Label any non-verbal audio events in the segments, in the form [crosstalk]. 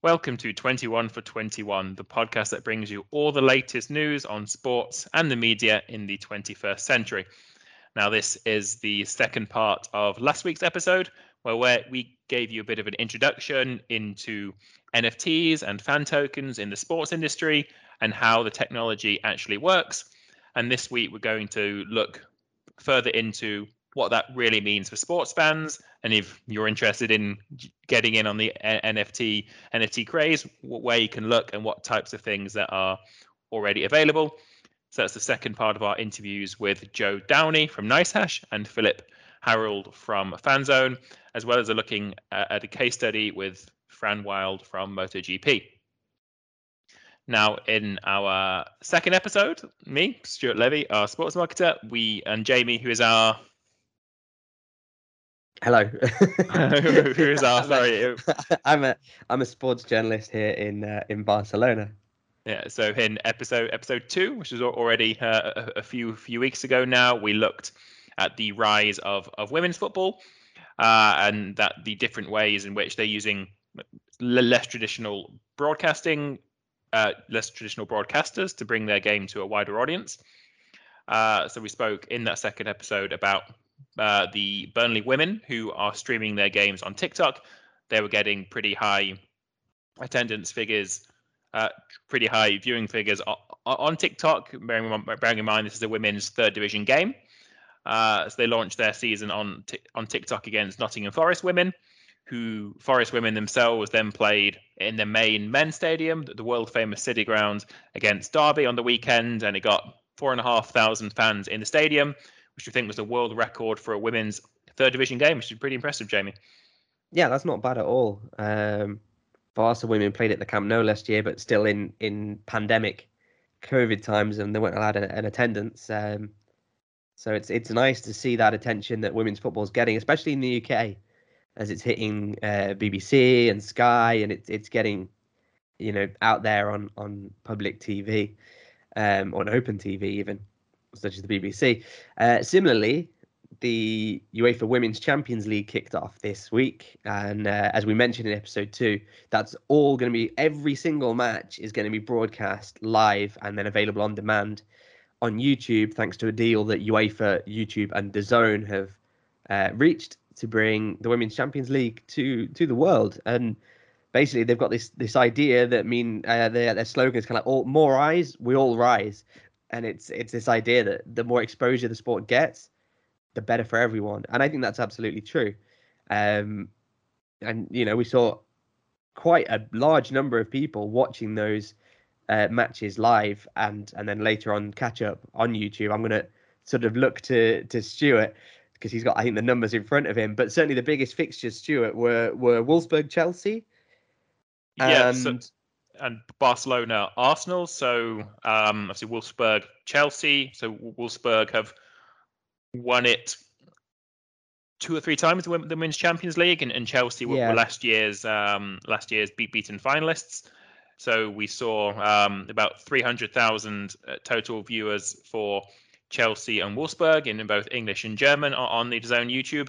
Welcome to 21 for 21, the podcast that brings you all the latest news on sports and the media in the 21st century. Now, this is the second part of last week's episode, where we gave you a bit of an introduction into NFTs and fan tokens in the sports industry and how the technology actually works. And this week, we're going to look further into what that really means for sports fans. And if you're interested in getting in on the uh, NFT NFT craze, where you can look and what types of things that are already available. So that's the second part of our interviews with Joe Downey from NiceHash and Philip Harold from Fanzone, as well as a looking uh, at a case study with Fran Wild from MotoGP. Now, in our second episode, me, Stuart Levy, our sports marketer, we and Jamie, who is our Hello. [laughs] who is our sorry? I'm a I'm a sports journalist here in uh, in Barcelona. Yeah, so in episode episode two, which is already uh, a, a, few few weeks ago now, we looked at the rise of of women's football uh, and that the different ways in which they're using less traditional broadcasting, uh, less traditional broadcasters to bring their game to a wider audience. Uh, so we spoke in that second episode about uh, the Burnley women who are streaming their games on TikTok. They were getting pretty high attendance figures, uh, pretty high viewing figures on, on TikTok. Bearing, bearing, in mind this is a women's third division game, uh, so they launched their season on t- on TikTok against Nottingham Forest women, who Forest women themselves then played in the main men's stadium, the world famous City Ground, against Derby on the weekend, and it got four and a half thousand fans in the stadium which we think was a world record for a women's third division game, which is pretty impressive, Jamie. Yeah, that's not bad at all. Um, Barca women played at the Camp Nou last year, but still in in pandemic COVID times, and they weren't allowed an, an attendance. Um, so it's it's nice to see that attention that women's football is getting, especially in the UK, as it's hitting uh, BBC and Sky, and it's it's getting, you know, out there on on public TV, um, on open TV even such as the BBC. Uh, similarly, the UEFA Women's Champions League kicked off this week, and uh, as we mentioned in episode two, that's all going to be every single match is going to be broadcast live and then available on demand on YouTube, thanks to a deal that UEFA, YouTube, and DAZN have uh, reached to bring the Women's Champions League to to the world. And basically, they've got this this idea that mean uh, their their slogan is kind of all more eyes, we all rise and it's it's this idea that the more exposure the sport gets, the better for everyone, and I think that's absolutely true. Um, and you know, we saw quite a large number of people watching those uh, matches live, and and then later on catch up on YouTube. I'm gonna sort of look to to Stuart because he's got I think the numbers in front of him, but certainly the biggest fixtures, Stuart, were were Wolfsburg, Chelsea. Yeah, and, so and Barcelona, Arsenal. So um, obviously Wolfsburg, Chelsea. So Wolfsburg have won it two or three times the Women's Champions League, and, and Chelsea were, Yeah. were last year's um, last year's beat beaten finalists. So we saw um, about 300,000 uh, total viewers for Chelsea and Wolfsburg in both English and German on, on the DAZN YouTube,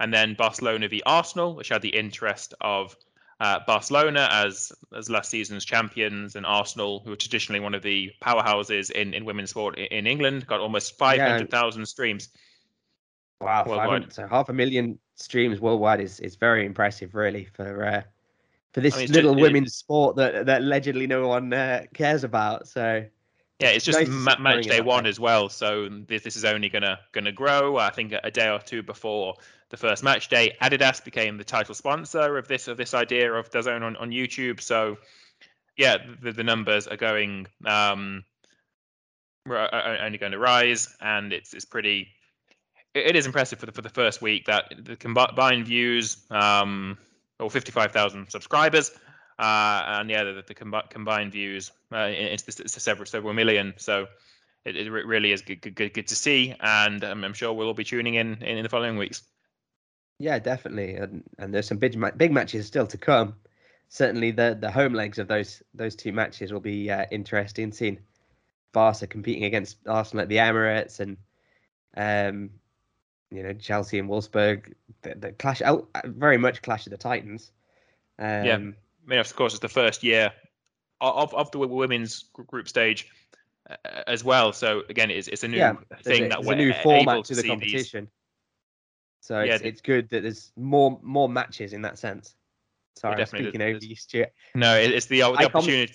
and then Barcelona v Arsenal, which had the interest of uh, Barcelona as as last season's champions, and Arsenal, who are traditionally one of the powerhouses in, in women's sport i- in England, got almost 500,000 streams. Wow, Worldwide. so half a million streams worldwide is, is very impressive, really, for uh, for this I mean, little just- it- women's sport that that allegedly no one uh, cares about. So Yeah, it's just nice ma- match day one as well. So this, this is only gonna gonna grow. I think a day or two before the first match day, Adidas became the title sponsor of this of this idea of DAZN on, on YouTube. So yeah, the, the numbers are going um, are are only going to rise, and it's it's pretty. It, is impressive for the for the first week that the combined views, um, or fifty five thousand subscribers, uh, and yeah, the, the combi- combined views, uh, it's, it's, several several million. So it, it really is good, good, good, good to see, and um, I'm sure we'll all be tuning in in, in the following weeks. Yeah, definitely, and and there's some big ma- big matches still to come. Certainly, the the home legs of those those two matches will be uh, interesting. Seeing Barca competing against Arsenal at the Emirates, and um, you know Chelsea and Wolfsburg, the, the clash out very much clash of the Titans. Um, Yeah. I mean, of course, it's the first year of of the women's group stage uh, as well. So again, it's it's a new Yeah, thing a, that there's we're a new able format to to the see these. So Yeah, it's, it's good that there's more more matches in that sense. Sorry, I'm speaking over you, Stuart. No, it's the, the I com- opportunity.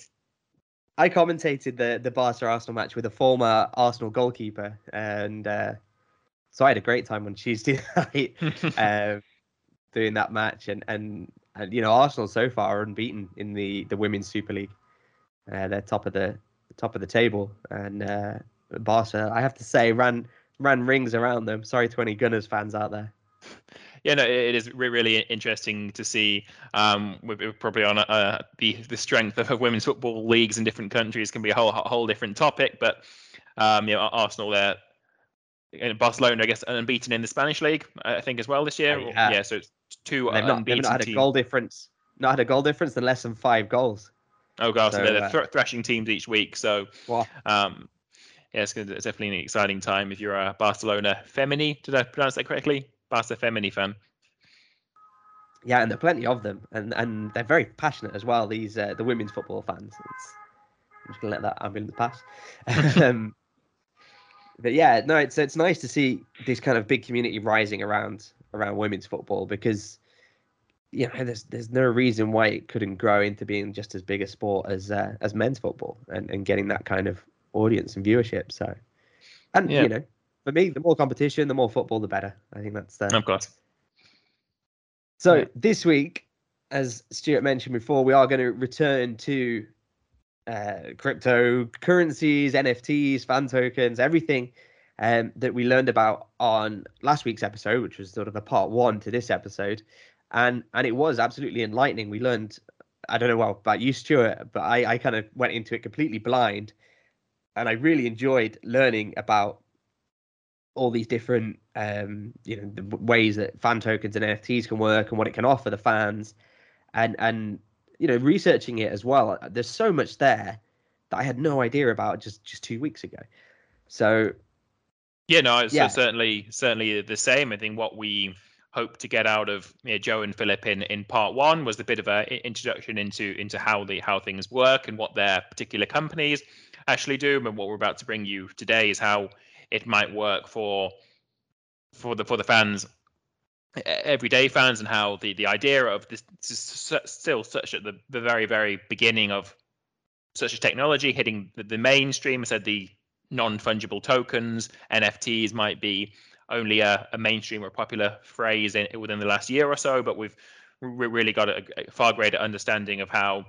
I commentated the the Barca Arsenal match with a former Arsenal goalkeeper, and uh, so I had a great time on Tuesday [laughs] night uh, [laughs] doing that match. And, and and you know Arsenal so far are unbeaten in the the women's Super League. Uh, they're top of the top of the table, and uh, Barca, I have to say, ran ran rings around them. Sorry to any Gunners fans out there. [laughs] Yeah, no, it is re- really interesting to see. Um, we're probably on uh, the the strength of women's football leagues in different countries can be a whole whole different topic, but um, you know, Arsenal there. And Barcelona, I guess, and unbeaten in the Spanish league, I think, as well this year. Oh, yeah. so it's two They've not, they've not had a goal difference. Not had a goal difference than less than five goals. Oh god, so, So, they're, uh, thr- thrashing teams each week. So Wow. um, yeah, it's, it's definitely an exciting time if you're a Barcelona Femení. Did I pronounce that correctly? Barca Femení fan. Yeah, and there are plenty of them, and and they're very passionate as well. These uh, the women's football fans. It's, I'm just gonna let that ambulance pass. [laughs] um, but yeah, no, it's it's nice to see this kind of big community rising around around women's football because you know there's there's no reason why it couldn't grow into being just as big a sport as uh, as men's football and, and getting that kind of audience and viewership. So, and Yeah. you know, for me, the more competition, the more football, the better. I think that's the Of course. so Yeah. this week, as Stuart mentioned before, we are going to return to uh, cryptocurrencies, NFTs, fan tokens, everything um, that we learned about on last week's episode, which was sort of a part one to this episode, and and it was absolutely enlightening. We learned, I don't know well about you, Stuart, but I I kind of went into it completely blind, and I really enjoyed learning about all these different um you know the ways that fan tokens and NFTs can work and what it can offer the fans and and you know researching it as well there's so much there that I had no idea about just just 2 weeks ago so Yeah, no, it's Yeah. certainly certainly the same. I think what we hope to get out of you know, Joe and Philip in, in part one was a bit of a i- introduction into into how the how things work and what their particular companies actually do. And what we're about to bring you today is how it might work for for the for the fans, everyday fans, and how the the idea of this, this is still such at the, the very very beginning of such a technology hitting the, the mainstream. I said the non-fungible tokens, NFTs might be only a, a mainstream or popular phrase in, within the last year or so, but we've re- really got a, a far greater understanding of how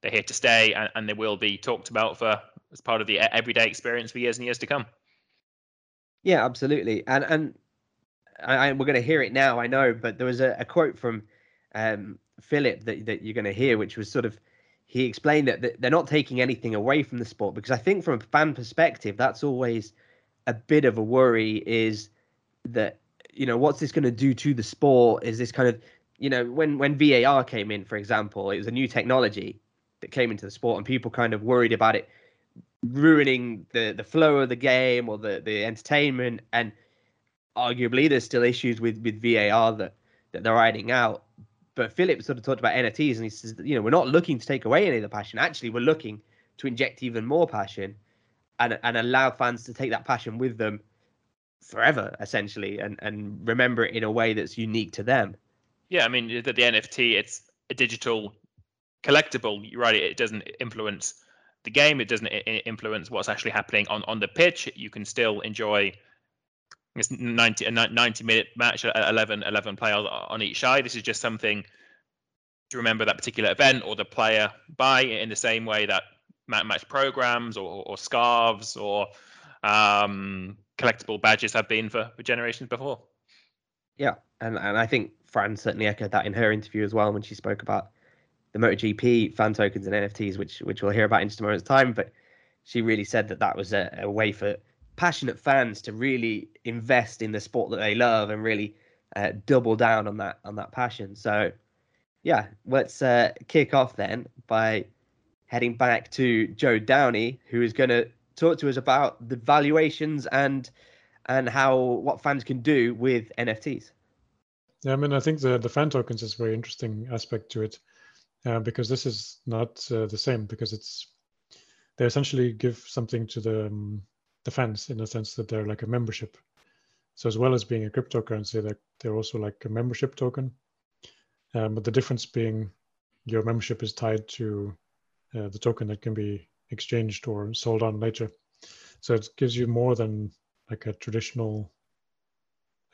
they're here to stay and, and they will be talked about for as part of the everyday experience for years and years to come. Yeah, absolutely. And and I, I, we're going to hear it now, I know, but there was a, a quote from um, Philip that, that you're going to hear, which was sort of he explained that, that they're not taking anything away from the sport because I think from a fan perspective, that's always a bit of a worry is that you know, what's this going to do to the sport? Is this kind of, you know, when when VAR came in, for example, it was a new technology that came into the sport, and people kind of worried about it ruining the the flow of the game or the the entertainment. And arguably, there's still issues with with VAR that that they're ironing out. But Philip sort of talked about NFTs, and he says, you know, we're not looking to take away any of the passion. Actually, we're looking to inject even more passion and and allow fans to take that passion with them forever, essentially, and and remember it in a way that's unique to them. Yeah, I mean the, the NFT, it's a digital collectible. Right. It doesn't influence the game. It doesn't influence what's actually happening on on the pitch. You can still enjoy. It's 90 a 90 minute match, 11 11 players on each side. This is just something to remember that particular event or the player by in the same way that match programs or, or scarves or um, collectible badges have been for, for generations before. Yeah, and and I think Fran certainly echoed that in her interview as well when she spoke about the MotoGP fan tokens and NFTs, which which we'll hear about in moment's time. But she really said that that was a, a way for passionate fans to really invest in the sport that they love and really uh, double down on that on that passion. So, yeah, let's uh, kick off then by heading back to Joe Downey, who is going to talk to us about the valuations and and how what fans can do with NFTs. Yeah, I mean, I think the the fan tokens is a very interesting aspect to it uh, because this is not uh, the same because it's they essentially give something to the um, the fans in the sense that they're like a membership. So as well as being a cryptocurrency, they're, they're also like a membership token. Um, but the difference being your membership is tied to uh, the token that can be exchanged or sold on later. So it gives you more than like a traditional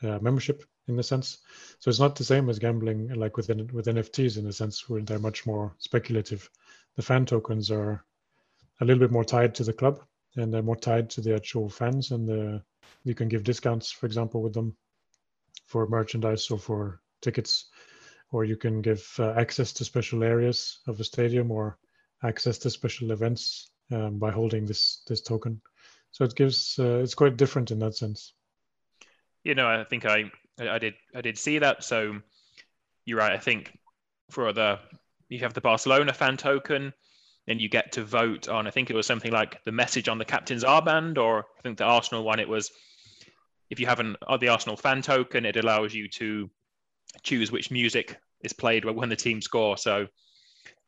uh, membership in a sense. So it's not the same as gambling like with with NFTs in a sense where they're much more speculative. The fan tokens are a little bit more tied to the club and they're more tied to the actual fans and the you can give discounts, for example, with them for merchandise or for tickets, or you can give uh, access to special areas of the stadium or access to special events um, by holding this this token. So it gives uh, it's quite different in that sense. You know, I think I I did I did see that. So you're right. I think for the you have the Barcelona fan token, and you get to vote on. I think it was something like the message on the captain's armband, or I think the Arsenal one. It was if you have an uh, the Arsenal fan token, it allows you to choose which music is played when the team score. So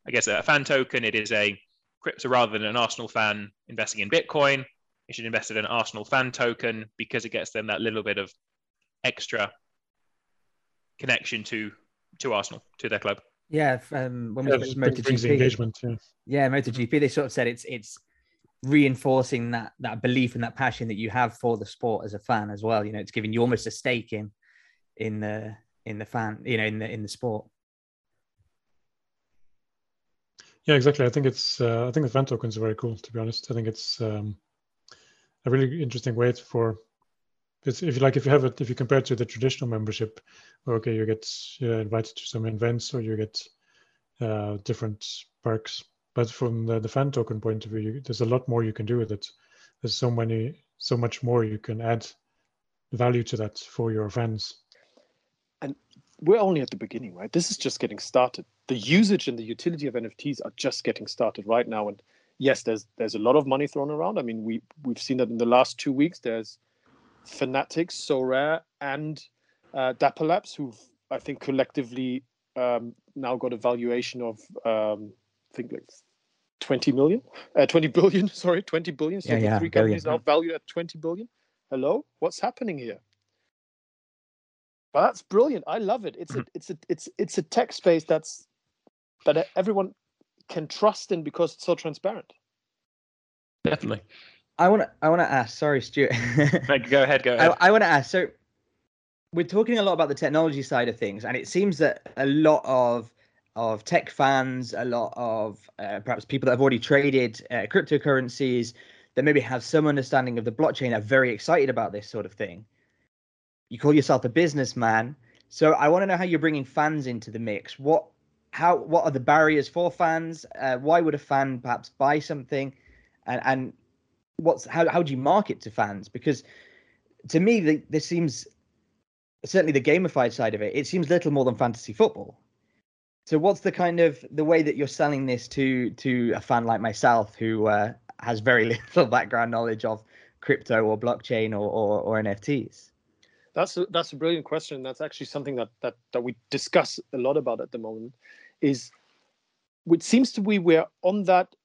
I guess a fan token, it is a crypto rather than an Arsenal fan investing in Bitcoin. You should invest in an Arsenal fan token because it gets them that little bit of extra connection to to Arsenal, to their club. Yeah, um, when we yeah, MotoGP, engagement. Yeah. yeah, MotoGP, they sort of said it's it's reinforcing that that belief and that passion that you have for the sport as a fan as well. You know, it's giving you almost a stake in in the in the fan, you know, in the in the sport. Yeah, exactly. I think it's uh, I think the fan tokens are very cool. To be honest, I think it's um, a really interesting way for if you like if you have it if you compare it to the traditional membership, okay, you get uh, invited to some events or you get uh, different perks. But from the, the fan token point of view, you, there's a lot more you can do with it. There's so many, so much more you can add value to that for your fans. And we're only at the beginning, right? This is just getting started. The usage and the utility of NFTs are just getting started right now. And yes, there's there's a lot of money thrown around. I mean, we we've seen that in the last two weeks. There's Fanatics, Sorare, and uh, Dapper Labs, who've I think collectively um, now got a valuation of um, I think like 20 million, uh, 20 billion. [laughs] Sorry, 20 billion. So yeah, the yeah, three billion. companies now valued at 20 billion. Hello, what's happening here? But that's brilliant. I love it. It's a it's a it's it's a tech space that's that everyone can trust in because it's so transparent. Definitely. I want to I want to ask. Sorry, Stuart. [laughs] go ahead. Go ahead. I, I want to ask. So we're talking a lot about the technology side of things, and it seems that a lot of of tech fans, a lot of uh, perhaps people that have already traded uh, cryptocurrencies, that maybe have some understanding of the blockchain, are very excited about this sort of thing. You call yourself a businessman, so I want to know how you're bringing fans into the mix. What, how, what are the barriers for fans? Uh, why would a fan perhaps buy something, and and what's how how do you market to fans? Because to me, the, this seems certainly the gamified side of it, it seems little more than fantasy football. So what's the kind of the way that you're selling this to to a fan like myself who uh, has very [laughs] little background knowledge of crypto or blockchain or, or, or NFTs? That's a, that's a brilliant question. That's actually something that that that we discuss a lot about at the moment. Is it seems to be we're on that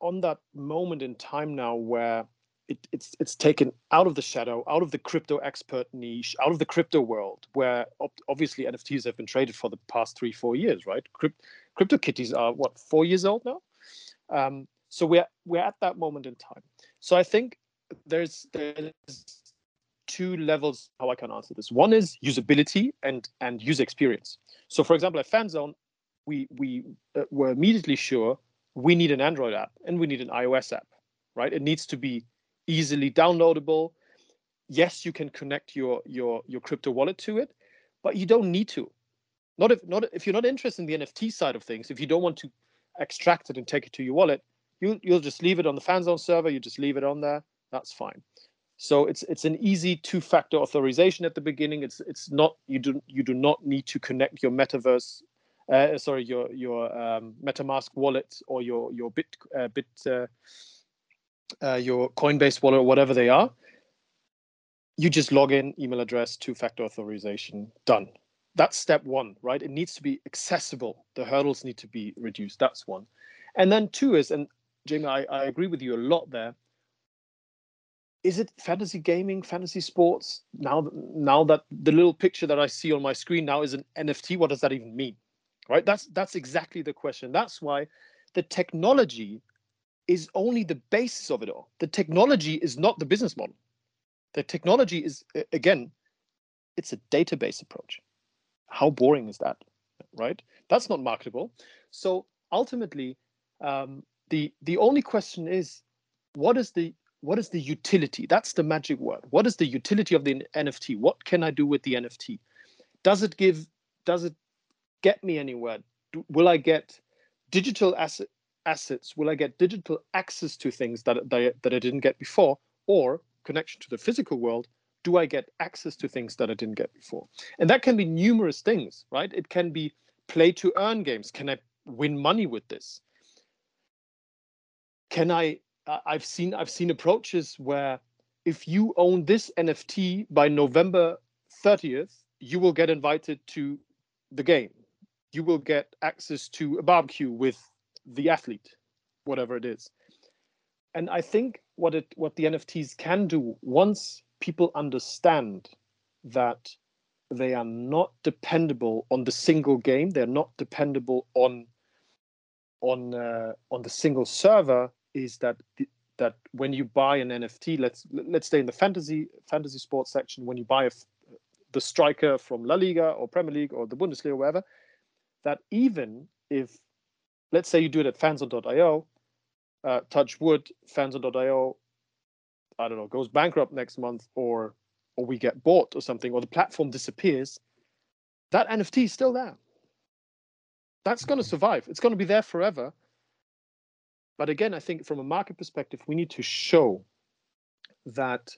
on that moment in time now where it, it's it's taken out of the shadow, out of the crypto expert niche, out of the crypto world, where obviously NFTs have been traded for the past three four years, right? Crypt, CryptoKitties are what four years old now, um, so we're we're at that moment in time. So I think there's there's two levels how I can answer this. One is usability and and user experience. So for example, at Fanzone, we we uh, were immediately sure we need an Android app and we need an iOS app, right? It needs to be easily downloadable. Yes, you can connect your your your crypto wallet to it, but you don't need to. Not if not if you're not interested in the NFT side of things. If you don't want to extract it and take it to your wallet, you you'll just leave it on the Fanzone server. You just leave it on there. That's fine. So it's it's an easy two-factor authorization at the beginning. It's it's not you do you do not need to connect your metaverse, uh, sorry your your um, MetaMask wallet or your your Bit uh, Bit uh, uh, your Coinbase wallet or whatever they are, you just log in, email address, two-factor authorization, done. That's step one, right? It needs to be accessible. The hurdles need to be reduced. That's one. And then two is, and Jamie, I, I agree with you a lot there. Is it fantasy gaming, fantasy sports? Now, now that the little picture that I see on my screen now is an NFT, what does that even mean? Right? That's that's exactly the question. That's why the technology is only the basis of it all. The technology is not the business model. The technology is, again, it's a database approach. How boring is that? Right? That's not marketable. So ultimately, um, the the only question is, what is the what is the utility? That's the magic word. What is the utility of the NFT? What can I do with the NFT? Does it give? Does it get me anywhere? Do, will I get digital asset assets will I get digital access to things that, that, that I didn't get before or connection to the physical world do I get access to things that I didn't get before? And that can be numerous things, right? It can be play to earn games. Can I win money with this? Can I I've seen I've seen approaches where if you own this NFT by November 30th, you will get invited to the game. You will get access to a barbecue with the athlete, whatever it is. And I think what it what the NFTs can do once people understand that they are not dependable on the single game, they're not dependable on on uh, on the single server, is that the, that when you buy an NFT, let's let's stay in the fantasy fantasy sports section. When you buy a, the striker from La Liga or Premier League or the Bundesliga or wherever, that even if let's say you do it at fanzone.io, uh, touch wood, I don't know, goes bankrupt next month or or we get bought or something, or the platform disappears, that NFT is still there. That's going to survive. It's going to be there forever. But again, I think from a market perspective, we need to show that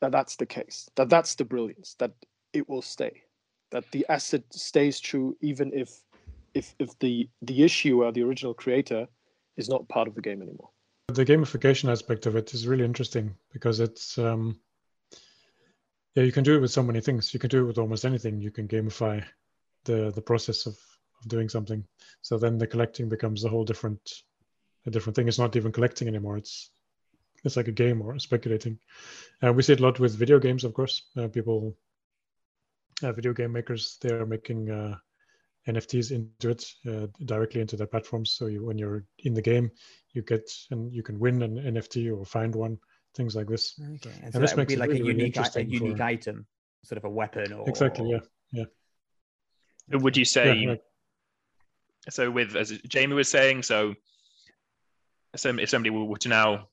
that that's the case, that that's the brilliance, that it will stay, that the asset stays true even if if if the the issue or the original creator is not part of the game anymore. The gamification aspect of it is really interesting because it's um, yeah you can do it with so many things. You can do it with almost anything. You can gamify the the process of of doing something. So then the collecting becomes a whole different a different thing. It's not even collecting anymore. It's it's like a game or speculating. Uh, we see it a lot with video games, of course. Uh, people, video game makers, they are making uh, NFTs into it uh, directly into their platforms. So you, when you're in the game, you get and you can win an NFT or find one, things like this. Okay, and, so and this makes be like really, a unique, really a unique for... item, sort of a weapon. Or... Exactly. Yeah. Yeah. Would you say? Yeah, So with as Jamie was saying, so if somebody were to now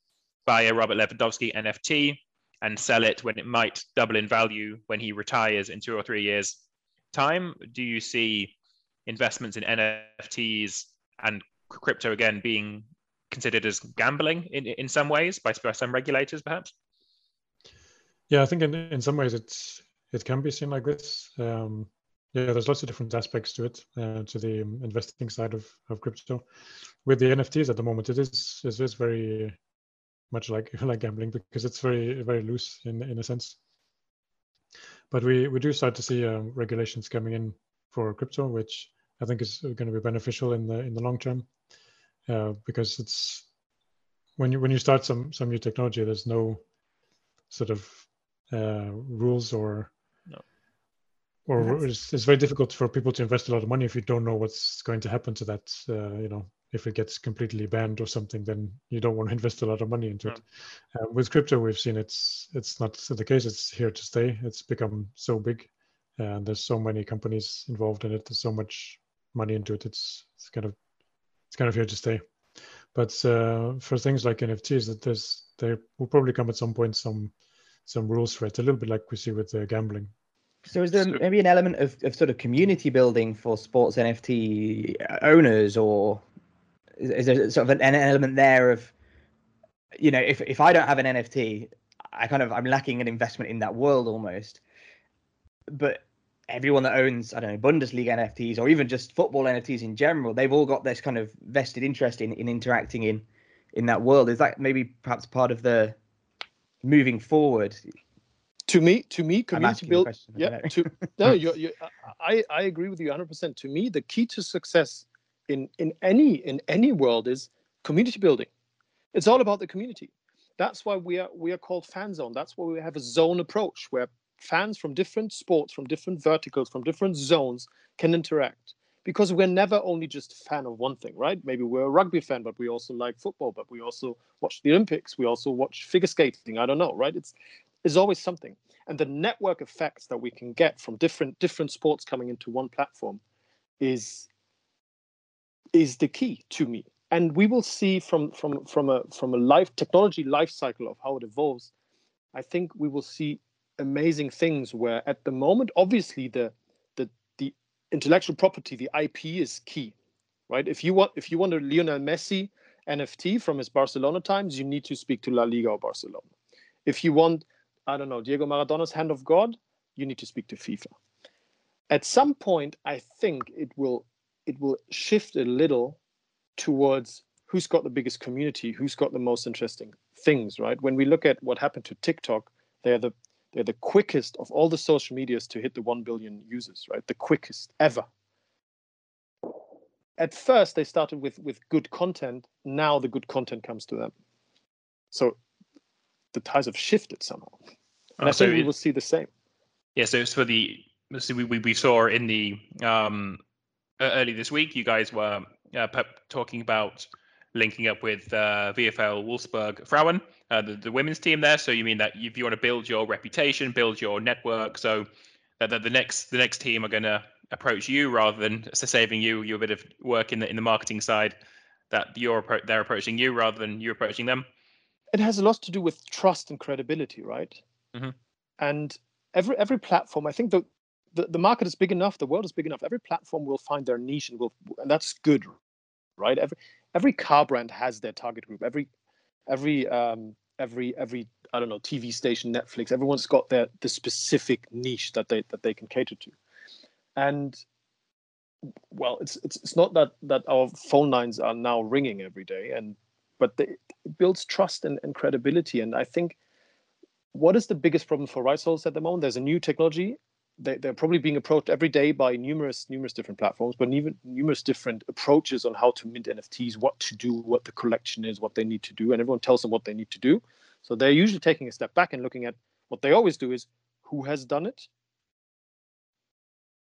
buy a Robert Lewandowski NFT and sell it when it might double in value when he retires in two or three years time, do you see investments in NFTs and crypto again being considered as gambling in, in some ways by, by some regulators, perhaps? Yeah, I think in, in some ways it's it can be seen like this. Um, yeah, there's lots of different aspects to it, uh, to the um, investing side of, of crypto. With the NFTs at the moment, it is it is very much like [laughs] like gambling because it's very very loose in in a sense. But we we do start to see um, regulations coming in for crypto, which I think is going to be beneficial in the in the long term, uh, because it's when you when you start some some new technology, there's no sort of uh, rules or No. or it's, it's very difficult for people to invest a lot of money if you don't know what's going to happen to that. Uh, you know, if it gets completely banned or something, then you don't want to [laughs] invest a lot of money into it. Uh, with crypto, we've seen it's it's not the case. It's here to stay. It's become so big, and there's so many companies involved in it. There's so much money into it. It's it's kind of it's kind of here to stay. But uh, for things like NFTs, that there's there will probably come at some point some some rules for it, a little bit like we see with uh, gambling. So is there So- maybe an element of, of sort of community building for sports NFT owners, or is, is there sort of an, element there of, you know, if if I don't have an NFT, I kind of I'm lacking an investment in that world almost. But everyone that owns I don't know Bundesliga NFTs or even just football NFTs in general, they've all got this kind of vested interest in in interacting in in that world. Is that maybe perhaps part of the moving forward? to me to me community build yeah to no [laughs] you you i i agree with you 100% to me the key to success in in any in any world is community building. It's all about the community. That's why we are we are called fan zone. That's why we have a zone approach where fans from different sports from different verticals from different zones can interact. Because we're never only just a fan of one thing right? Maybe we're a rugby fan but we also like football but we also watch the olympics we also watch figure skating i don't know right? It's is always something. And the network effects that we can get from different different sports coming into one platform is is the key to me. And we will see from from from a from a life technology life cycle of how it evolves i think we will see amazing things where at the moment obviously the the the intellectual property the ip is key right? If you want if you want a lionel messi nft from his barcelona times you need to speak to la liga or barcelona. If you want I don't know, Diego Maradona's hand of God, you need to speak to FIFA. At some point, I think it will it will shift a little towards who's got the biggest community, who's got the most interesting things, right? When we look at what happened to TikTok, they're the they're the quickest of all the social medias to hit the 1 billion users, right? The quickest ever. At first, they started with with good content. Now the good content comes to them. So the ties have shifted somehow. And Oh, I so think we it- will see the same. Yeah, so it's for the so we, we, we saw in the um early this week you guys were uh, talking about linking up with uh, VFL Wolfsburg Frauen, uh, the, the women's team there. So you mean that if you want to build your reputation, build your network, so that, that the next the next team are going to approach you rather than saving you you a bit of work in the in the marketing side, that you're they're approaching you rather than you approaching them. It has a lot to do with trust and credibility, right? Mhm. And every every platform, I think the, the the market is big enough, the world is big enough. Every platform will find their niche and will, and that's good, right? Every every car brand has their target group. Every every um every every I don't know TV station, Netflix. Everyone's got their the specific niche that they that they can cater to, and well, it's it's it's not that that our phone lines are now ringing every day, and but they, it builds trust and, and credibility. And I think what is the biggest problem for rights holders at the moment? There's a new technology. They, they're probably being approached every day by numerous numerous different platforms, but even numerous different approaches on how to mint NFTs, what to do, what the collection is, what they need to do, and everyone tells them what they need to do. So they're usually taking a step back and looking at what they always do is who has done it,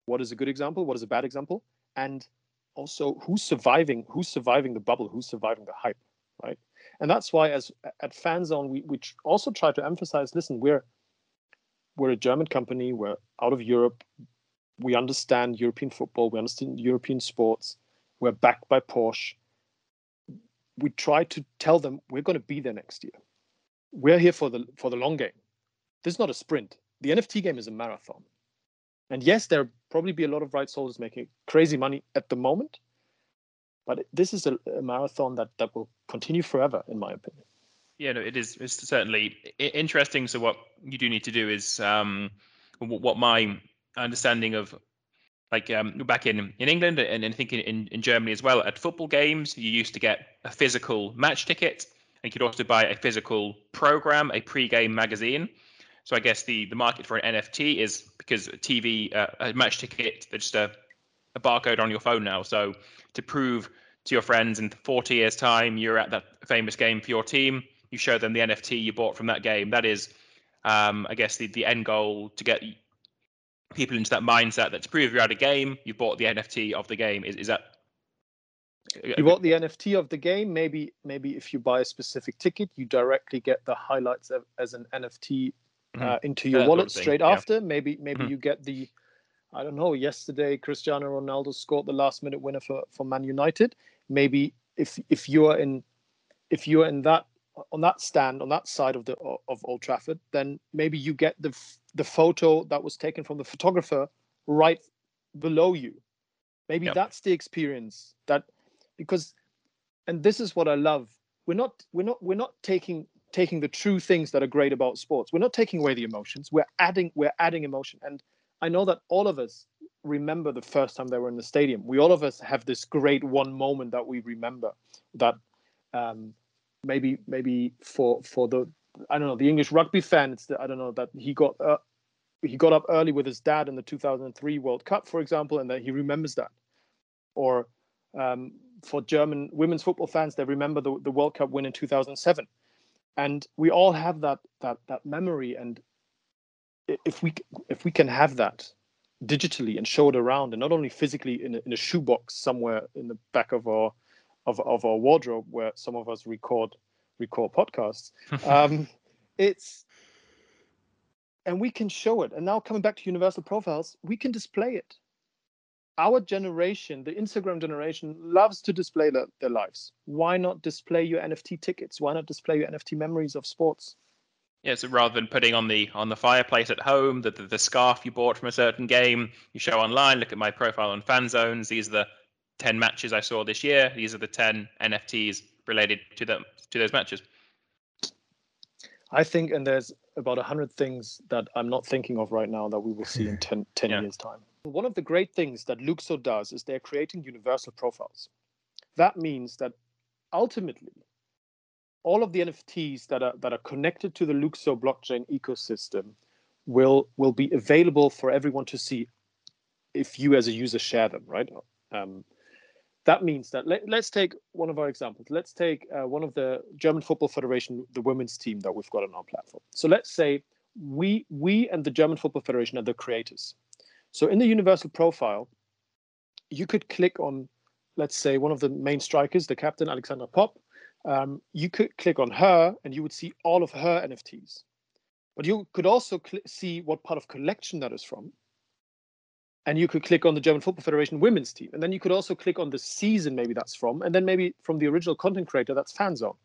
what is a good example, what is a bad example, and also who's surviving, who's surviving the bubble, who's surviving the hype, right? And that's why, as at FanZone, we we also try to emphasize: listen, we're we're a German company, we're out of Europe, we understand European football, we understand European sports, we're backed by Porsche. We try to tell them we're going to be there next year. We're here for the for the long game. This is not a sprint. The NFT game is a marathon. And yes, there'll probably be a lot of rights holders making crazy money at the moment, but this is a, a marathon that that will continue forever, in my opinion. Yeah, no, it is. It's certainly interesting. So what you do need to do is um, what my understanding of like um, back in, in England and, and I think in, in Germany as well, at football games, you used to get a physical match ticket. And you could also buy a physical program, a pre-game magazine. So I guess the, the market for an NFT is because a TV, uh, a match ticket, they're just a, a barcode on your phone now. So to prove to your friends in 40 years' time you're at that famous game for your team, you show them the NFT you bought from that game. That is, um, I guess, the, the end goal to get people into that mindset that to prove you're at a game, you bought the NFT of the game. Is, is that you bought the NFT of the game. Maybe maybe if you buy a specific ticket, you directly get the highlights of, as an NFT mm-hmm. uh, into your wallet straight yeah. after. Maybe maybe mm-hmm. you get the I don't know. Yesterday, Cristiano Ronaldo scored the last minute winner for for Man United. Maybe if if you're in if you're in that on that stand on that side of the of Old Trafford, then maybe you get the the photo that was taken from the photographer right below you. Maybe yep. that's the experience that because and this is what I love. We're not we're not we're not taking taking the true things that are great about sports. We're not taking away the emotions. We're adding we're adding emotion. And I know that all of us remember the first time they were in the stadium. We all of us have this great one moment that we remember that um, maybe maybe for for the I don't know the English rugby fan. It's the, I don't know that he got uh, he got up early with his dad in the 2003 World Cup, for example, and that he remembers that. Or um, for German women's football fans, they remember the, the World Cup win in 2007, and we all have that that that memory. And if we if we can have that digitally and show it around, and not only physically in a, in a shoebox somewhere in the back of our of, of our wardrobe where some of us record record podcasts. [laughs] um, it's and we can show it. And now coming back to universal profiles, we can display it. Our generation, the Instagram generation, loves to display their, their lives. Why not display your NFT tickets? Why not display your NFT memories of sports? Yeah, so rather than putting on the on the fireplace at home, the, the, the scarf you bought from a certain game, you show online. Look at my profile on Fan Zones. These are the 10 matches I saw this year. These are the 10 NFTs related to them to those matches. I think, and there's about 100 things that I'm not thinking of right now that we will see in [laughs] 10, 10 yeah. years' time. One of the great things that LUKSO does is they're creating universal profiles. That means that ultimately, all of the NFTs that are that are connected to the LUKSO blockchain ecosystem will will be available for everyone to see if you as a user share them, right? Um, that means that let, us take one of our examples. Let's take uh, one of the German Football Federation, the women's team that we've got on our platform. So let's say we we and the German Football Federation are the creators. So in the universal profile, you could click on, let's say, one of the main strikers, the captain Alexandra Popp. Um, you could click on her, and you would see all of her NFTs. But you could also cl- see what part of collection that is from and you could click on the German Football Federation women's team. And then you could also click on the season maybe that's from, and then maybe from the original content creator, that's Fanzone.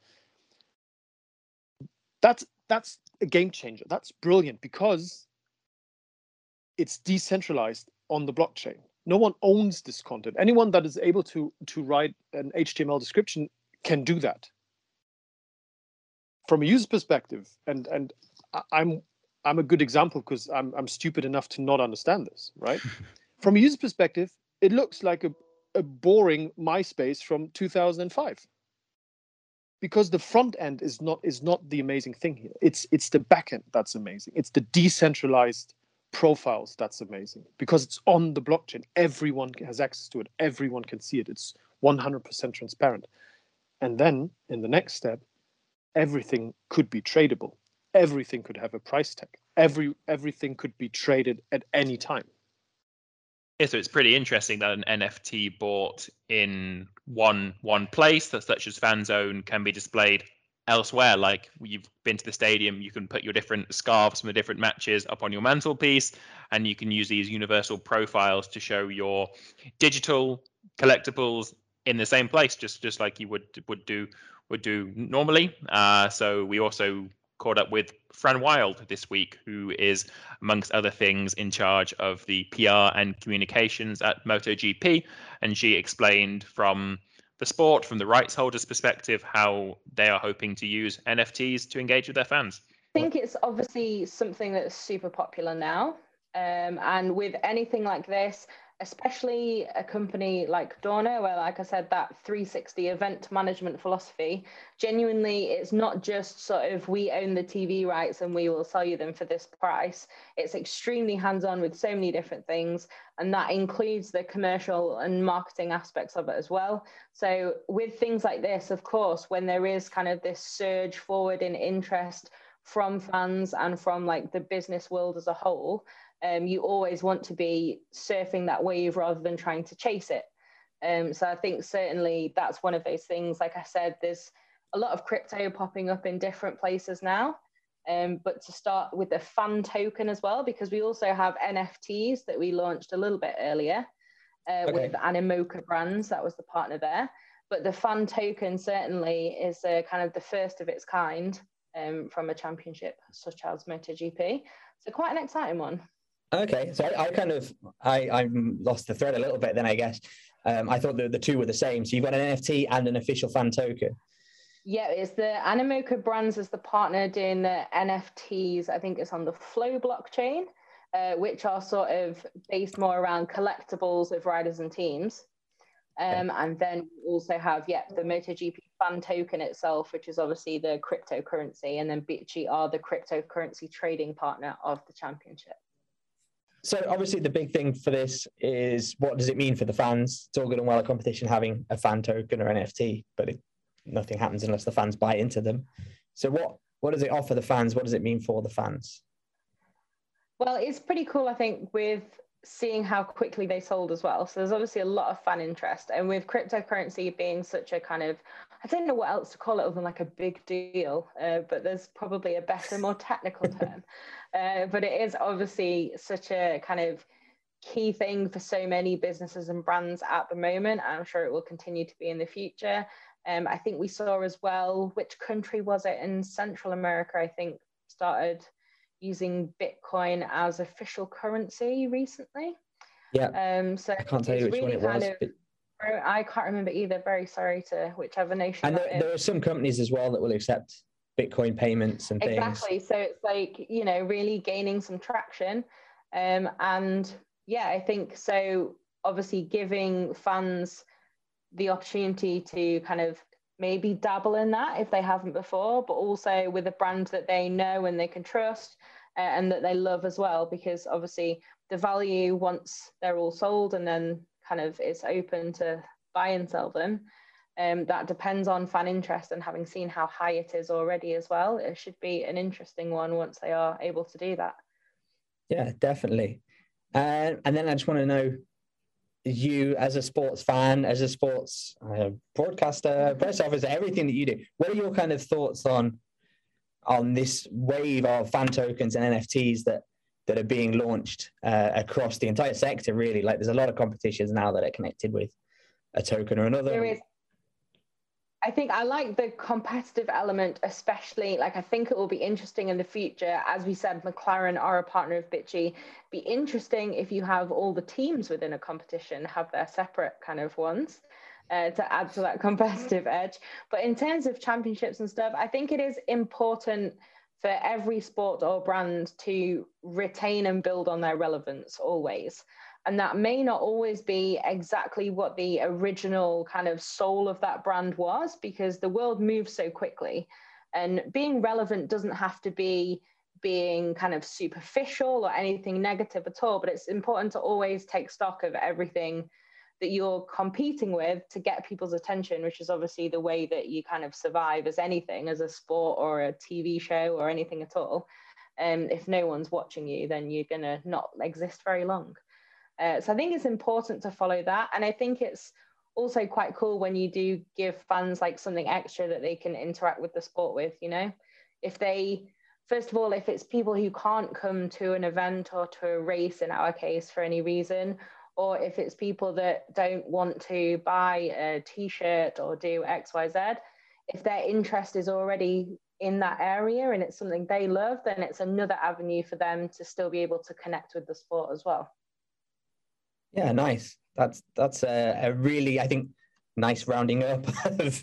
That's that's a game changer. That's brilliant because it's decentralized on the blockchain. No one owns this content. Anyone that is able to to write an HTML description can do that. From a user perspective, and and I'm I'm a good example because I'm I'm stupid enough to not understand this, right? [laughs] from a user perspective, it looks like a, a boring MySpace from 2005 because the front end is not is not the amazing thing here. It's it's the back end that's amazing. It's the decentralized profiles that's amazing because it's on the blockchain. Everyone has access to it. Everyone can see it. It's 100% transparent. And then in the next step, everything could be tradable everything could have a price tag. Every everything could be traded at any time. Yeah, so it's pretty interesting that an NFT bought in one one place, such as Fanzone, can be displayed elsewhere. Like you've been to the stadium, you can put your different scarves from the different matches up on your mantelpiece, and you can use these universal profiles to show your digital collectibles in the same place, just just like you would would do would do normally. Uh, so we also caught up with Fran Wild this week, who is, amongst other things, in charge of the PR and communications at MotoGP. And she explained from the sport, from the rights holders' perspective, how they are hoping to use NFTs to engage with their fans. I think it's obviously something that's super popular now. Um, and with anything like this, especially a company like Dorna, where, like I said, that 360 event management philosophy, genuinely, it's not just sort of we own the TV rights and we will sell you them for this price. It's extremely hands on with so many different things, and that includes the commercial and marketing aspects of it as well. So, with things like this, of course, when there is kind of this surge forward in interest from fans and from like the business world as a whole, um, you always want to be surfing that wave rather than trying to chase it. Um, so I think certainly that's one of those things. Like I said, there's a lot of crypto popping up in different places now. Um, but to start with the fan token as well, because we also have NFTs that we launched a little bit earlier uh, okay. with Animoca Brands. That was the partner there. But the fan token certainly is uh, kind of the first of its kind um, from a championship such as MotoGP. So quite an exciting one. Okay, so I, I, kind of I I lost the thread a little bit. Then I guess um, I thought the the two were the same. So you've got an NFT and an official fan token. Yeah, it's the Animoca Brands as the partner doing the NFTs. I think it's on the Flow blockchain, uh, which are sort of based more around collectibles of riders and teams. Um, okay. And then we also have, yeah, the MotoGP fan token itself, which is obviously the cryptocurrency, and then Bitci are the cryptocurrency trading partner of the championship. So obviously the big thing for this is what does it mean for the fans? It's all good and well a competition having a fan token or NFT, but it, nothing happens unless the fans buy into them. So what what does it offer the fans? What does it mean for the fans? Well, it's pretty cool, I think, with seeing how quickly they sold as well. So there's obviously a lot of fan interest. And with cryptocurrency being such a kind of, I don't know what else to call it other than like a big deal, uh, but there's probably a better, more technical [laughs] term. Uh, but it is obviously such a kind of key thing for so many businesses and brands at the moment. I'm sure it will continue to be in the future. Um, I think we saw as well, which country was it in Central America? I think started using Bitcoin as official currency recently. Yeah. Um, so I can't tell you which really one it was. Of, I can't remember either. Very sorry to whichever nation. And there, there, are some companies as well that will accept Bitcoin payments and things. Exactly. So it's like you know really gaining some traction, um, and yeah, I think so. Obviously, giving fans the opportunity to kind of maybe dabble in that if they haven't before, but also with a brand that they know and they can trust uh, and that they love as well, because obviously the value once they're all sold and then kind of it's open to buy and sell them. Um, that depends on fan interest and having seen how high it is already as well. It should be an interesting one once they are able to do that. Yeah, definitely. Uh, and then I just want to know you as a sports fan, as a sports uh, broadcaster, press officer, everything that you do. What are your kind of thoughts on on this wave of fan tokens and NFTs that that are being launched uh, across the entire sector? Really, like there's a lot of competitions now that are connected with a token or another. There is. I think I like the competitive element, especially like I think it will be interesting in the future. As we said, McLaren are a partner of Bitci. Be interesting if you have all the teams within a competition have their separate kind of ones. Uh, to add to that [laughs] competitive edge. But in terms of championships and stuff, I think it is important for every sport or brand to retain and build on their relevance always and that may not always be exactly what the original kind of soul of that brand was because the world moves so quickly. And being relevant doesn't have to be being kind of superficial or anything negative at all but it's important to always take stock of everything that you're competing with to get people's attention which is obviously the way that you kind of survive as anything as a sport or a tv show or anything at all. Um, if no one's watching you then you're going to not exist very long uh, so I think it's important to follow that. And I think it's also quite cool when you do give fans like something extra that they can interact with the sport with, you know? If they, first of all, if it's people who can't come to an event or to a race in our case for any reason, or if it's people that don't want to buy a t shirt or do XYZ, if their interest is already in that area and it's something they love, then it's another avenue for them to still be able to connect with the sport as well. Yeah, nice. That's that's a, a really, I think, nice rounding up [laughs] of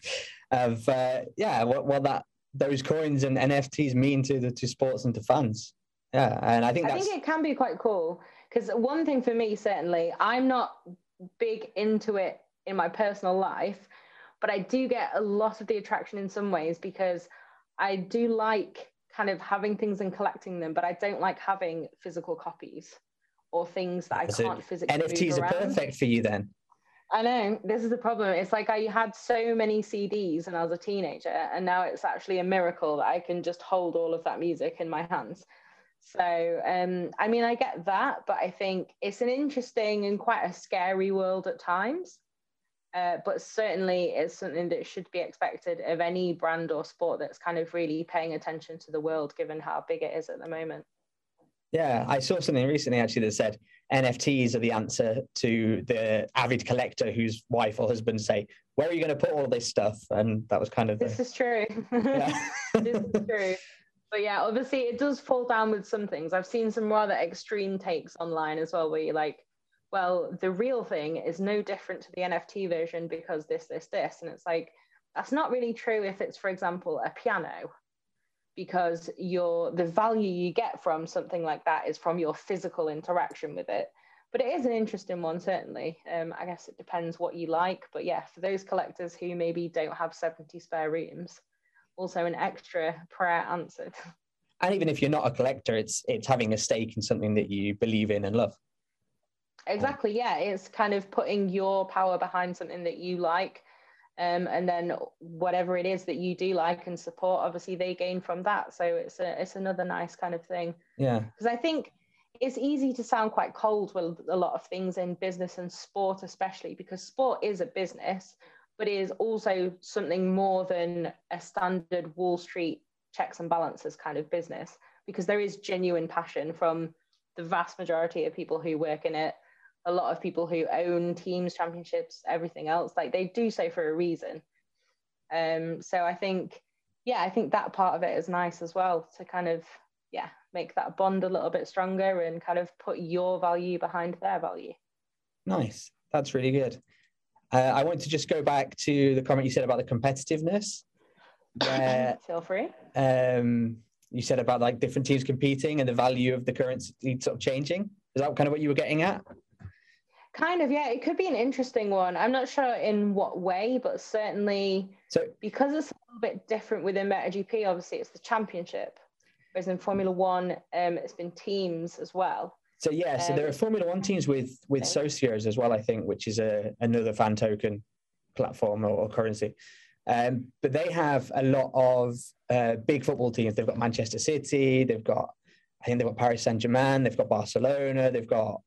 of uh, yeah, what what that those coins and NFTs mean to the to sports and to fans. Yeah, and I think I think it can be quite cool because one thing for me certainly, I'm not big into it in my personal life, but I do get a lot of the attraction in some ways because I do like kind of having things and collecting them, but I don't like having physical copies or things that I so can't physically. NFTs are perfect for you then. I know this is the problem. It's like I had so many CDs when I was a teenager, and now it's actually a miracle that I can just hold all of that music in my hands. So, um, I mean, I get that, but I think it's an interesting and quite a scary world at times. Uh, but certainly, it's something that should be expected of any brand or sport that's kind of really paying attention to the world, given how big it is at the moment. Yeah, I saw something recently actually that said NFTs are the answer to the avid collector whose wife or husband say, "Where are you going to put all this stuff?" And that was kind of This is true. [laughs] yeah. this is true. But yeah, obviously it does fall down with some things. I've seen some rather extreme takes online as well, where you're like, well, the real thing is no different to the NFT version because this, this, this. And it's like, that's not really true if it's, for example, a piano, because your the value you get from something like that is from your physical interaction with it. But it is an interesting one, certainly. Um, I guess it depends what you like. But yeah, for those collectors who maybe don't have 70 spare rooms, also an extra prayer answered. [laughs] and even if you're not a collector, it's it's having a stake in something that you believe in and love. Exactly. Yeah, it's kind of putting your power behind something that you like, um, and then whatever it is that you do like and support, obviously they gain from that. So it's a it's another nice kind of thing. Yeah, Because I think it's easy to sound quite cold with a lot of things in business and sport, especially because sport is a business, but it is also something more than a standard Wall Street checks and balances kind of business, because there is genuine passion from the vast majority of people who work in it, a lot of people who own teams, championships, everything else. Like they do so for a reason. Um, so I think, yeah, I think that part of it is nice as well to kind of, yeah, make that bond a little bit stronger and kind of put your value behind their value. nice. That's really good. Uh, I want to just go back to the comment you said about the competitiveness. Where [laughs] Feel free. um, you said about like different teams competing and the value of the currency sort of changing. Is that kind of what you were getting at? Kind of, yeah. It could be an interesting one. I'm not sure in what way, but certainly So because it's a little bit different within MotoGP, obviously it's the championship. Whereas in Formula One, um, it's been teams as well. So yeah, so there are Um, Formula One teams with with socios as well, I think, which is a another fan token platform or, or currency. Um, but they have a lot of uh, big football teams. They've got Manchester City, they've got I think they've got Paris Saint Germain, they've got Barcelona, they've got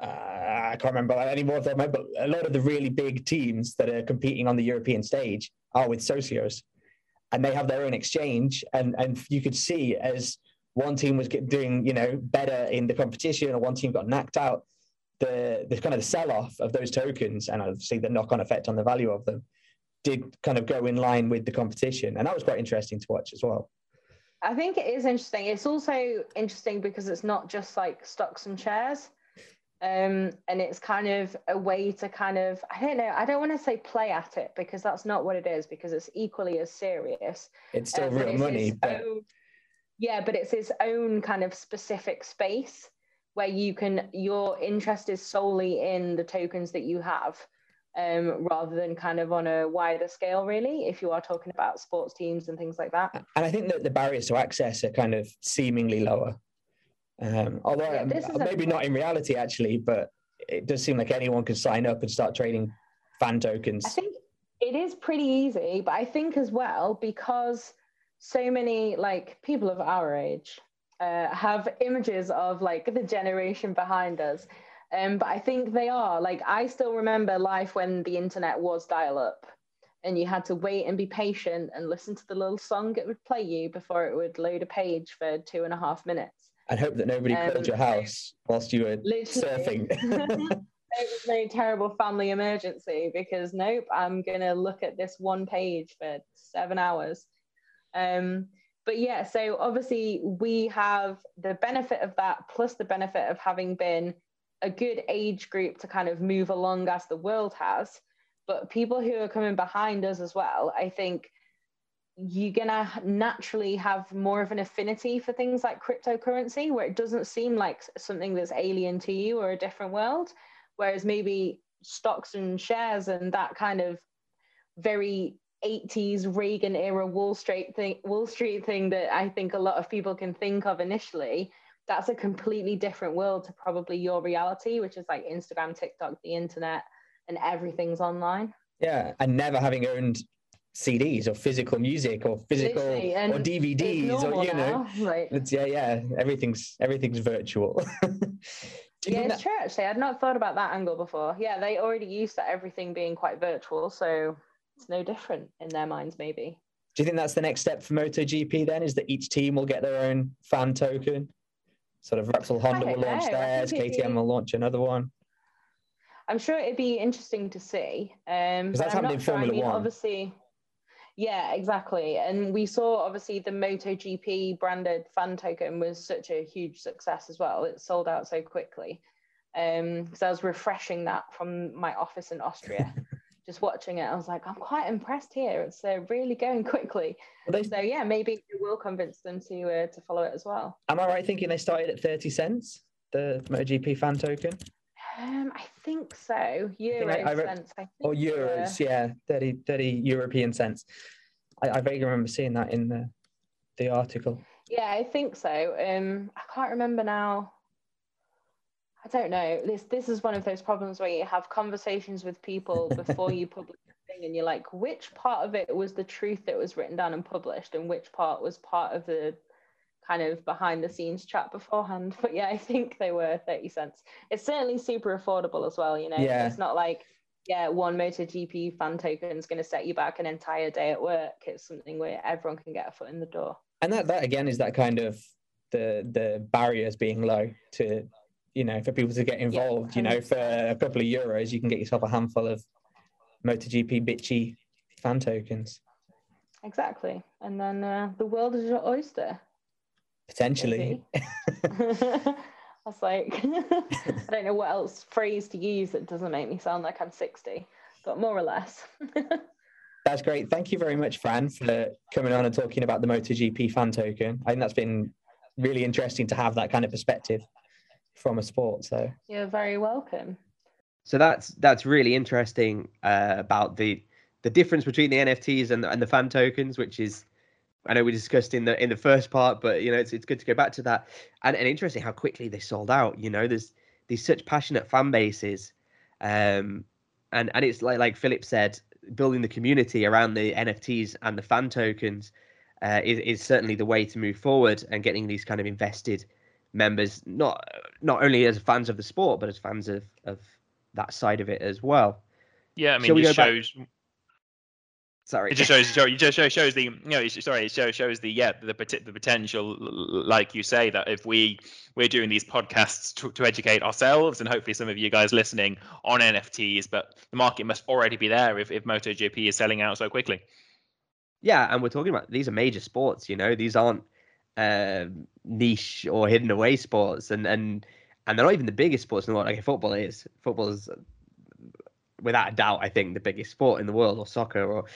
uh, I can't remember any more of them, but a lot of the really big teams that are competing on the European stage are with socios, and they have their own exchange. And and you could see as one team was doing you know better in the competition, or one team got knocked out, the the kind of the sell off of those tokens, and obviously the knock on effect on the value of them, did kind of go in line with the competition, and that was quite interesting to watch as well. I think it is interesting. It's also interesting because it's not just like stocks and shares. Um, and it's kind of a way to kind of, I don't know, I don't want to say play at it because that's not what it is, because it's equally as serious. It's still but real it's money, but own- yeah, but it's its own kind of specific space where you can, your interest is solely in the tokens that you have. Um, rather than kind of on a wider scale, really, if you are talking about sports teams and things like that. and I think that the barriers to access are kind of seemingly lower. Um, although Yeah, this is a- maybe not in reality, actually, but it does seem like anyone can sign up and start trading fan tokens. I think it is pretty easy, but I think as well because so many like people of our age uh, have images of like the generation behind us. Um, but I think they are like I still remember life when the internet was dial up and you had to wait and be patient and listen to the little song it would play you before it would load a page for two and a half minutes. And hope that nobody Um, called your house whilst you were surfing. [laughs] it [laughs] was no terrible family emergency because nope, I'm gonna look at this one page for seven hours. Um, but yeah, so obviously we have the benefit of that, plus the benefit of having been a good age group to kind of move along as the world has. But people who are coming behind us as well, I think you're gonna naturally have more of an affinity for things like cryptocurrency where it doesn't seem like something that's alien to you or a different world. Whereas maybe stocks and shares and that kind of very 80s Reagan era Wall Street thing Wall Street thing that I think a lot of people can think of initially that's a completely different world to probably your reality which is like Instagram TikTok the internet and everything's online. Yeah and never having owned CDs or physical music or physical or DVDs or you know, like, it's yeah, yeah, everything's everything's virtual. [laughs] yeah, it's that... true. Actually, I'd not thought about that angle before. Yeah, they already used to everything being quite virtual, so it's no different in their minds, maybe. Do you think that's the next step for MotoGP? Then is that each team will get their own fan token? Sort of Repsol Honda will launch theirs, KTM be... will launch another one. I'm sure it'd be interesting to see. Um, that's happened in Formula I mean, One. Obviously, yeah, exactly. And we saw obviously the MotoGP branded fan token was such a huge success as well. It sold out so quickly. Um, so I was refreshing that from my office in Austria. [laughs] Just watching it, I was like, I'm quite impressed here. It's uh, really going quickly. Well, they... So yeah, maybe it will convince them to uh, to follow it as well. Am I right thinking they started at 30 cents, the MotoGP fan token? Um, I think so. Euro I, I, cents. I think or euros, yeah, 30, 30 European cents. I, I vaguely remember seeing that in the the article. Yeah, I think so. Um, I can't remember now. I don't know. This this is one of those problems where you have conversations with people [laughs] before you publish a thing, and you're like, which part of it was the truth that was written down and published, and which part was part of the kind of behind the scenes chat beforehand. [laughs] But yeah, I think they were 30 cents. It's certainly super affordable as well, you know. Yeah. It's not like, yeah, one MotoGP fan token is going to set you back an entire day at work. It's something where everyone can get a foot in the door. And that, that again is that kind of the the barriers being low to, you know, for people to get involved. Yeah, you know, for a couple of euros, you can get yourself a handful of MotoGP Bitci fan tokens. Exactly. And then uh, the world is your oyster. Potentially. [laughs] [laughs] I was like, [laughs] I don't know what else phrase to use that doesn't make me sound like I'm 60, but more or less. That's great. Thank you very much, Fran, for coming on and talking about the MotoGP fan token. I think that's been really interesting to have that kind of perspective from a sport. So you're very welcome. So that's that's really interesting uh, about the the difference between the NFTs and the, and the fan tokens, which is I know we discussed in the in the first part, but you know it's it's good to go back to that. And, and interesting how quickly they sold out. You know, there's these such passionate fan bases, um, and and it's like like Philip said, building the community around the NFTs and the fan tokens uh, is is certainly the way to move forward and getting these kind of invested members, not not only as fans of the sport, but as fans of of that side of it as well. Yeah, I mean, it shows. Back? Sorry, it just shows. It just shows, shows the you know. Sorry, it shows, shows the yeah the the potential. Like you say, that if we we're doing these podcasts to, to educate ourselves and hopefully some of you guys listening on NFTs, but the market must already be there if if MotoGP is selling out so quickly. Yeah, and we're talking about these are major sports. You know, these aren't uh, niche or hidden away sports, and and and they're not even the biggest sports in the world. Like football is. Football is without a doubt, I think the biggest sport in the world, or soccer, or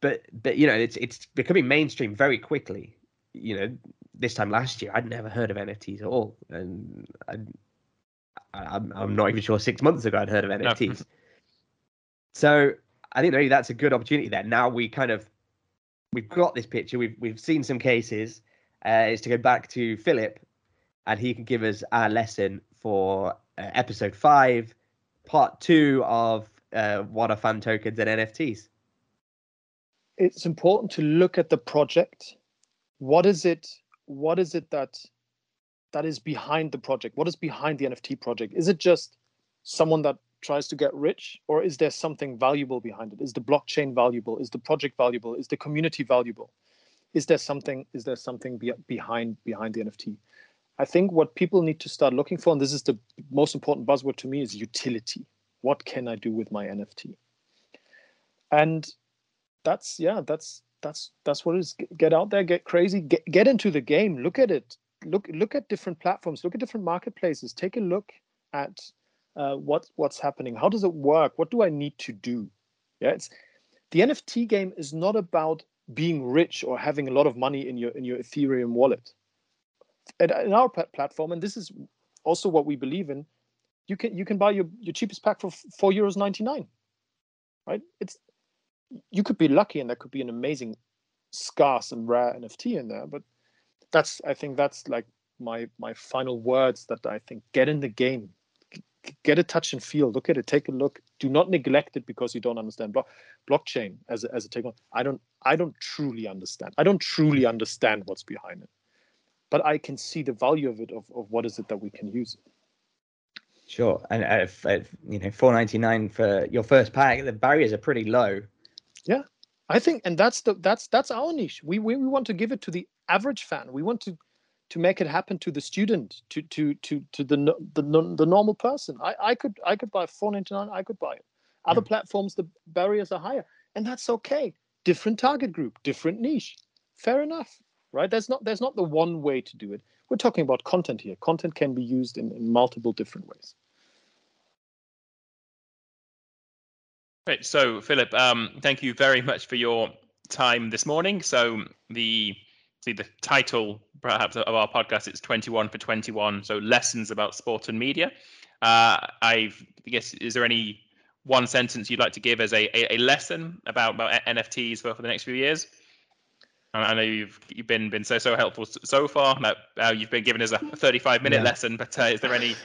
but but you know it's it's becoming mainstream very quickly. You know, this time last year, I'd never heard of NFTs at all, and I, I'm I'm not even sure six months ago I'd heard of NFTs. No. So I think maybe that's a good opportunity there. Now we kind of we've got this picture, we've we've seen some cases. Uh, is to go back to Philip, and he can give us our lesson for uh, episode five part two of uh, what are fan tokens and NFTs? It's important to look at the project. What is it? What is it that that is behind the project? What is behind the NFT project? Is it just someone that tries to get rich, or is there something valuable behind it? Is the blockchain valuable? Is the project valuable? Is the community valuable? Is there something? Is there something be- behind behind the NFT? I think what people need to start looking for, and this is the most important buzzword to me, is utility. What can I do with my NFT? And that's yeah, that's that's that's what it is. Get out there, get crazy, get get into the game. Look at it. Look look at different platforms. Look at different marketplaces. Take a look at uh, what what's happening. How does it work? What do I need to do? Yeah, it's the NFT game is not about being rich or having a lot of money in your in your Ethereum wallet. And in our platform, and this is also what we believe in, you can you can buy your, your cheapest pack for four euros ninety nine. Right? It's you could be lucky and there could be an amazing scarce and rare NFT in there. But that's I think that's like my my final words that I think get in the game get a touch and feel look at it take a look do not neglect it because you don't understand Blo- blockchain as a, as a technology i don't i don't truly understand i don't truly understand what's behind it but i can see the value of it of, of what is it that we can use sure and uh, if, if you know 499 for your first pack the barriers are pretty low yeah i think and that's the that's that's our niche we, we we want to give it to the average fan we want to to make it happen to the student, to to to to the the, the normal person. I, I could I could buy 499. I could buy it. Hmm. Other yeah. platforms, the barriers are higher, and that's okay. Different target group, different niche. Fair enough, right? There's not there's not the one way to do it. We're talking about content here. Content can be used in, in multiple different ways. Great. So, Philip, um, thank you very much for your time this morning. So, the see the title perhaps of our podcast it's 21 for 21 so lessons about sport and media uh, I've, i guess is there any one sentence you'd like to give as a, a, a lesson about, about nfts for, for the next few years I know you've you've been been so so helpful so far. That uh, you've been giving us a 35 minute yeah. lesson, but uh, is there any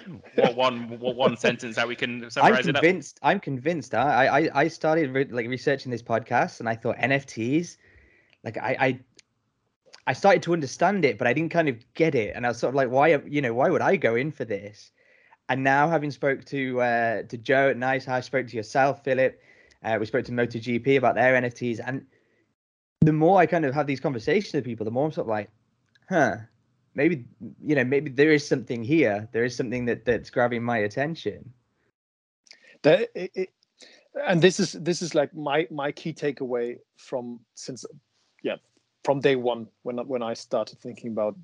one, one, one [laughs] sentence that we can summarize I'm convinced. I'm convinced. I I I started re- like researching this podcast, and I thought NFTs. Like I I I started to understand it, but I didn't kind of get it, and I was sort of like, why, you know, why would I go in for this? And now, having spoke to uh, to Joe at Nice, I spoke to yourself, Philip. Uh, we spoke to MotoGP about their NFTs, and the more I kind of have these conversations with people, the more I'm sort of like, huh, maybe you know, maybe there is something here. There is something that that's grabbing my attention. That it, and this is this is like my my key takeaway from since yeah from day one when when I started thinking about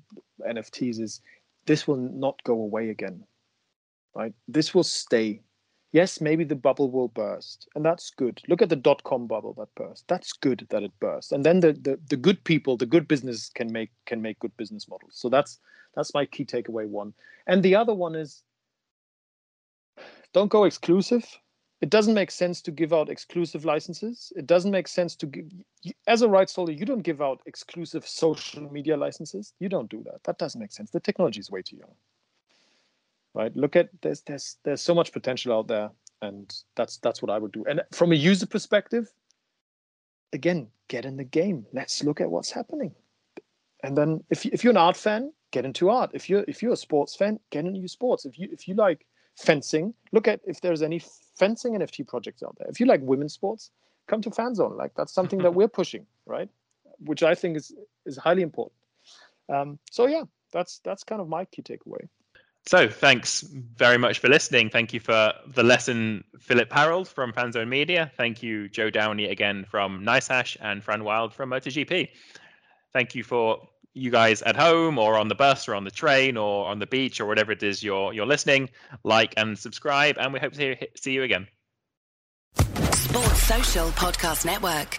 NFTs is this will not go away again, right? This will stay. Yes, maybe the bubble will burst, and that's good. Look at the dot com bubble that burst. That's good that it burst, and then the, the the good people, the good business can make can make good business models. So that's that's my key takeaway one. And the other one is don't go exclusive it doesn't make sense to give out exclusive licenses. It doesn't make sense to give, as a rights holder, you don't give out exclusive social media licenses. You don't do that. That doesn't make sense. The technology is way too young. Right? Look at there's there's there's so much potential out there, and that's that's what I would do. And from a user perspective, again, get in the game. Let's look at what's happening. And then if if you're an art fan, get into art. If you're if you're a sports fan, get into sports. If you if you like fencing, look at if there's any fencing NFT projects out there. If you like women's sports, come to FanZone. Like that's something that [laughs] we're pushing, right? Which I think is is highly important. Um, so yeah, that's that's kind of my key takeaway. So thanks very much for listening. Thank you for the lesson, Philip Harold from FanZone Media. Thank you, Joe Downey again from NiceHash and Fran Wilde from MotoGP. Thank you for you guys at home or on the bus or on the train or on the beach or whatever it is you're you're listening, like and subscribe, and we hope to see you again. Sports Social Podcast Network.